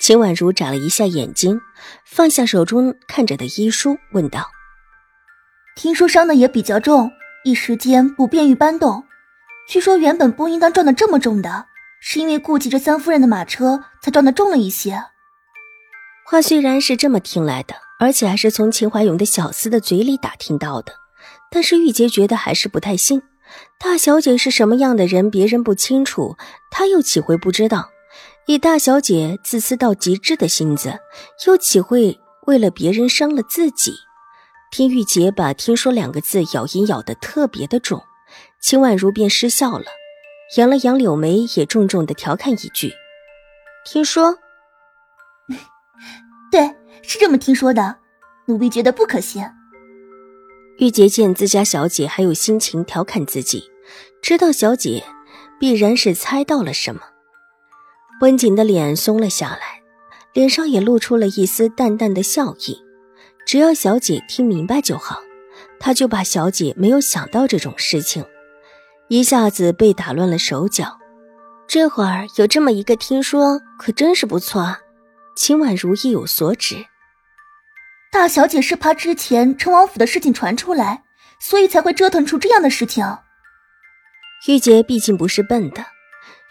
秦婉如眨了一下眼睛，放下手中看着的医书，问道：“听说伤的也比较重，一时间不便于搬动。据说原本不应当撞得这么重的，是因为顾及着三夫人的马车，才撞得重了一些。”话虽然是这么听来的，而且还是从秦怀勇的小厮的嘴里打听到的，但是玉洁觉得还是不太信。大小姐是什么样的人，别人不清楚，她又岂会不知道？以大小姐自私到极致的性子，又岂会为了别人伤了自己？听玉洁把“听说”两个字咬音咬得特别的重，秦婉如便失笑了，扬了扬柳眉，也重重的调侃一句：“听说？对，是这么听说的。奴婢觉得不可信。”玉洁见自家小姐还有心情调侃自己，知道小姐必然是猜到了什么。温景的脸松了下来，脸上也露出了一丝淡淡的笑意。只要小姐听明白就好，他就把小姐没有想到这种事情，一下子被打乱了手脚。这会儿有这么一个听说，可真是不错啊！秦婉如意有所指，大小姐是怕之前成王府的事情传出来，所以才会折腾出这样的事情。玉洁毕竟不是笨的。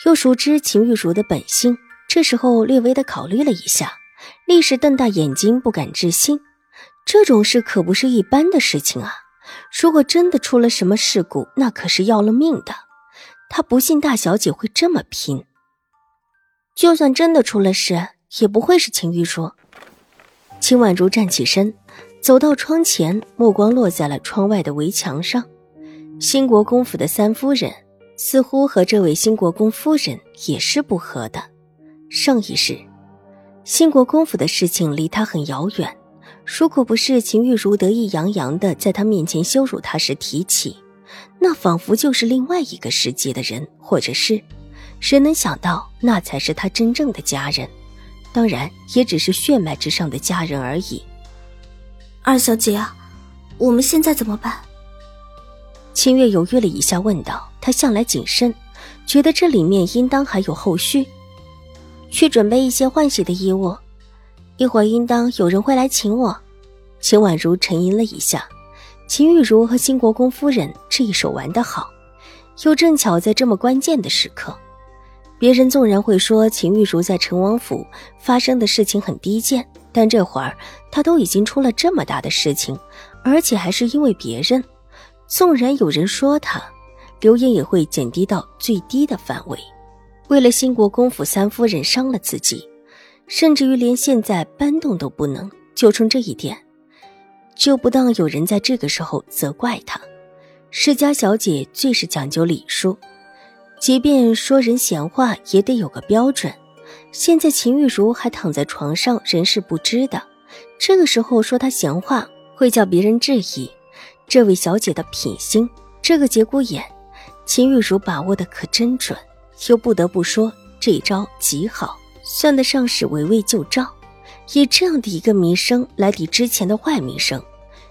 又熟知秦玉茹的本性，这时候略微的考虑了一下，立时瞪大眼睛，不敢置信。这种事可不是一般的事情啊！如果真的出了什么事故，那可是要了命的。他不信大小姐会这么拼。就算真的出了事，也不会是秦玉茹。秦婉如站起身，走到窗前，目光落在了窗外的围墙上。兴国公府的三夫人。似乎和这位新国公夫人也是不和的。上一世，新国公府的事情离他很遥远。如果不是秦玉茹得意洋洋的在他面前羞辱他时提起，那仿佛就是另外一个世界的人，或者是谁能想到那才是他真正的家人？当然，也只是血脉之上的家人而已。二小姐啊，我们现在怎么办？清月犹豫了一下，问道：“他向来谨慎，觉得这里面应当还有后续，去准备一些换洗的衣物。一会儿应当有人会来请我。”秦婉如沉吟了一下，秦玉茹和新国公夫人这一手玩得好，又正巧在这么关键的时刻。别人纵然会说秦玉茹在陈王府发生的事情很低贱，但这会儿她都已经出了这么大的事情，而且还是因为别人。纵然有人说他，流言也会减低到最低的范围。为了兴国公府三夫人伤了自己，甚至于连现在搬动都不能，就冲这一点，就不当有人在这个时候责怪他。世家小姐最是讲究礼数，即便说人闲话也得有个标准。现在秦玉茹还躺在床上，人事不知的，这个时候说她闲话，会叫别人质疑。这位小姐的品行，这个节骨眼，秦玉茹把握的可真准。又不得不说，这一招极好，算得上是围魏救赵。以这样的一个名声来抵之前的坏名声，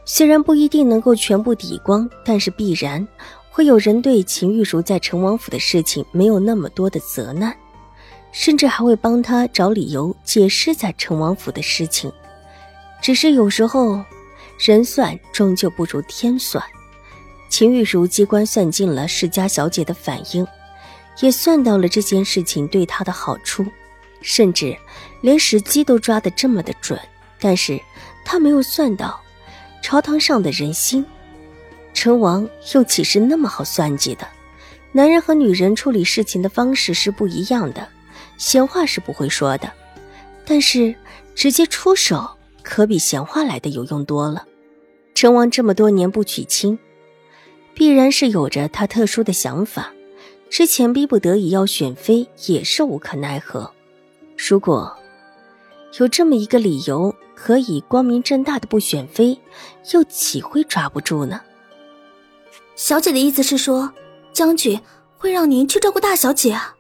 虽然不一定能够全部抵光，但是必然会有人对秦玉茹在成王府的事情没有那么多的责难，甚至还会帮他找理由解释在成王府的事情。只是有时候。人算终究不如天算，秦玉如机关算尽了世家小姐的反应，也算到了这件事情对她的好处，甚至连时机都抓得这么的准。但是她没有算到朝堂上的人心，成王又岂是那么好算计的？男人和女人处理事情的方式是不一样的，闲话是不会说的，但是直接出手可比闲话来的有用多了。陈王这么多年不娶亲，必然是有着他特殊的想法。之前逼不得已要选妃，也是无可奈何。如果有这么一个理由，可以光明正大的不选妃，又岂会抓不住呢？小姐的意思是说，将军会让您去照顾大小姐啊？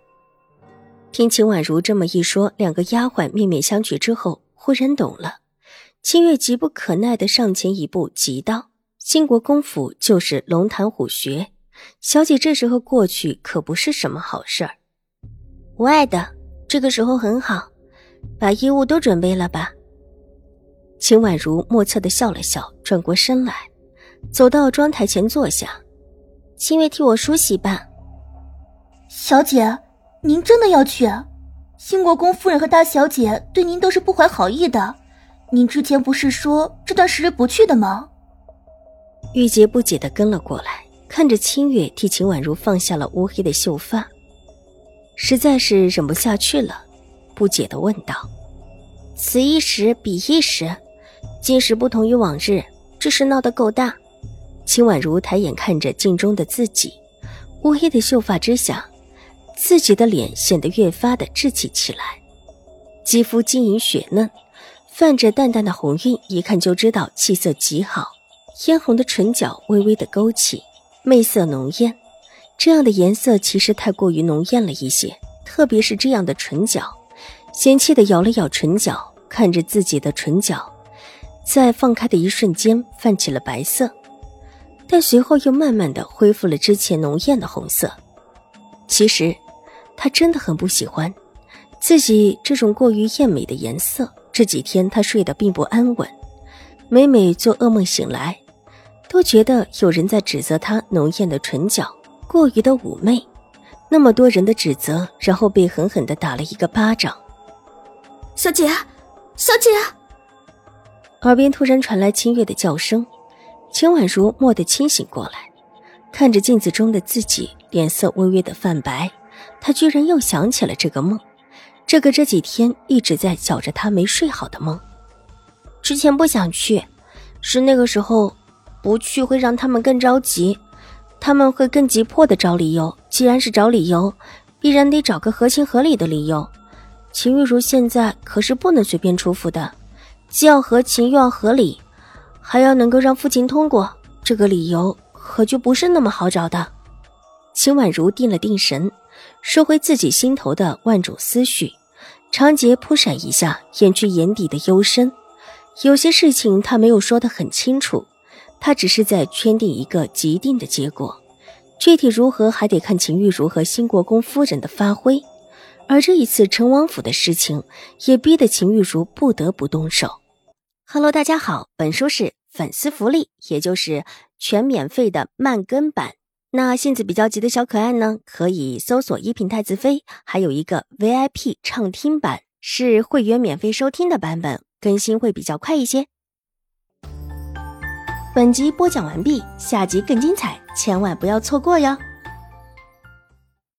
听秦婉如这么一说，两个丫鬟面面相觑之后，忽然懂了。清月急不可耐的上前一步，急道：“兴国公府就是龙潭虎穴，小姐这时候过去可不是什么好事儿。”无碍的，这个时候很好，把衣物都准备了吧。秦婉如莫测的笑了笑，转过身来，走到妆台前坐下。清月替我梳洗吧，小姐。您真的要去？兴国公夫人和大小姐对您都是不怀好意的。您之前不是说这段时日不去的吗？玉洁不解的跟了过来，看着清月替秦婉如放下了乌黑的秀发，实在是忍不下去了，不解的问道：“此一时彼一时，今时不同于往日，这事闹得够大。”秦婉如抬眼看着镜中的自己，乌黑的秀发之下。自己的脸显得越发的稚气起来，肌肤晶莹雪嫩，泛着淡淡的红晕，一看就知道气色极好。嫣红的唇角微微的勾起，媚色浓艳。这样的颜色其实太过于浓艳了一些，特别是这样的唇角。嫌弃的咬了咬唇角，看着自己的唇角，在放开的一瞬间泛起了白色，但随后又慢慢的恢复了之前浓艳的红色。其实。他真的很不喜欢自己这种过于艳美的颜色。这几天他睡得并不安稳，每每做噩梦醒来，都觉得有人在指责他浓艳的唇角过于的妩媚。那么多人的指责，然后被狠狠的打了一个巴掌。小姐，小姐！耳边突然传来清月的叫声，秦婉如蓦地清醒过来，看着镜子中的自己，脸色微微的泛白。她居然又想起了这个梦，这个这几天一直在搅着他没睡好的梦。之前不想去，是那个时候不去会让他们更着急，他们会更急迫的找理由。既然是找理由，必然得找个合情合理的理由。秦玉茹现在可是不能随便出府的，既要合情又要合理，还要能够让父亲通过。这个理由可就不是那么好找的。秦婉如定了定神。收回自己心头的万种思绪，长睫扑闪一下，掩去眼底的幽深。有些事情他没有说得很清楚，他只是在圈定一个既定的结果，具体如何还得看秦玉茹和新国公夫人的发挥。而这一次成王府的事情，也逼得秦玉茹不得不动手。Hello，大家好，本书是粉丝福利，也就是全免费的慢更版。那性子比较急的小可爱呢，可以搜索“一品太子妃”，还有一个 VIP 畅听版，是会员免费收听的版本，更新会比较快一些。本集播讲完毕，下集更精彩，千万不要错过哟。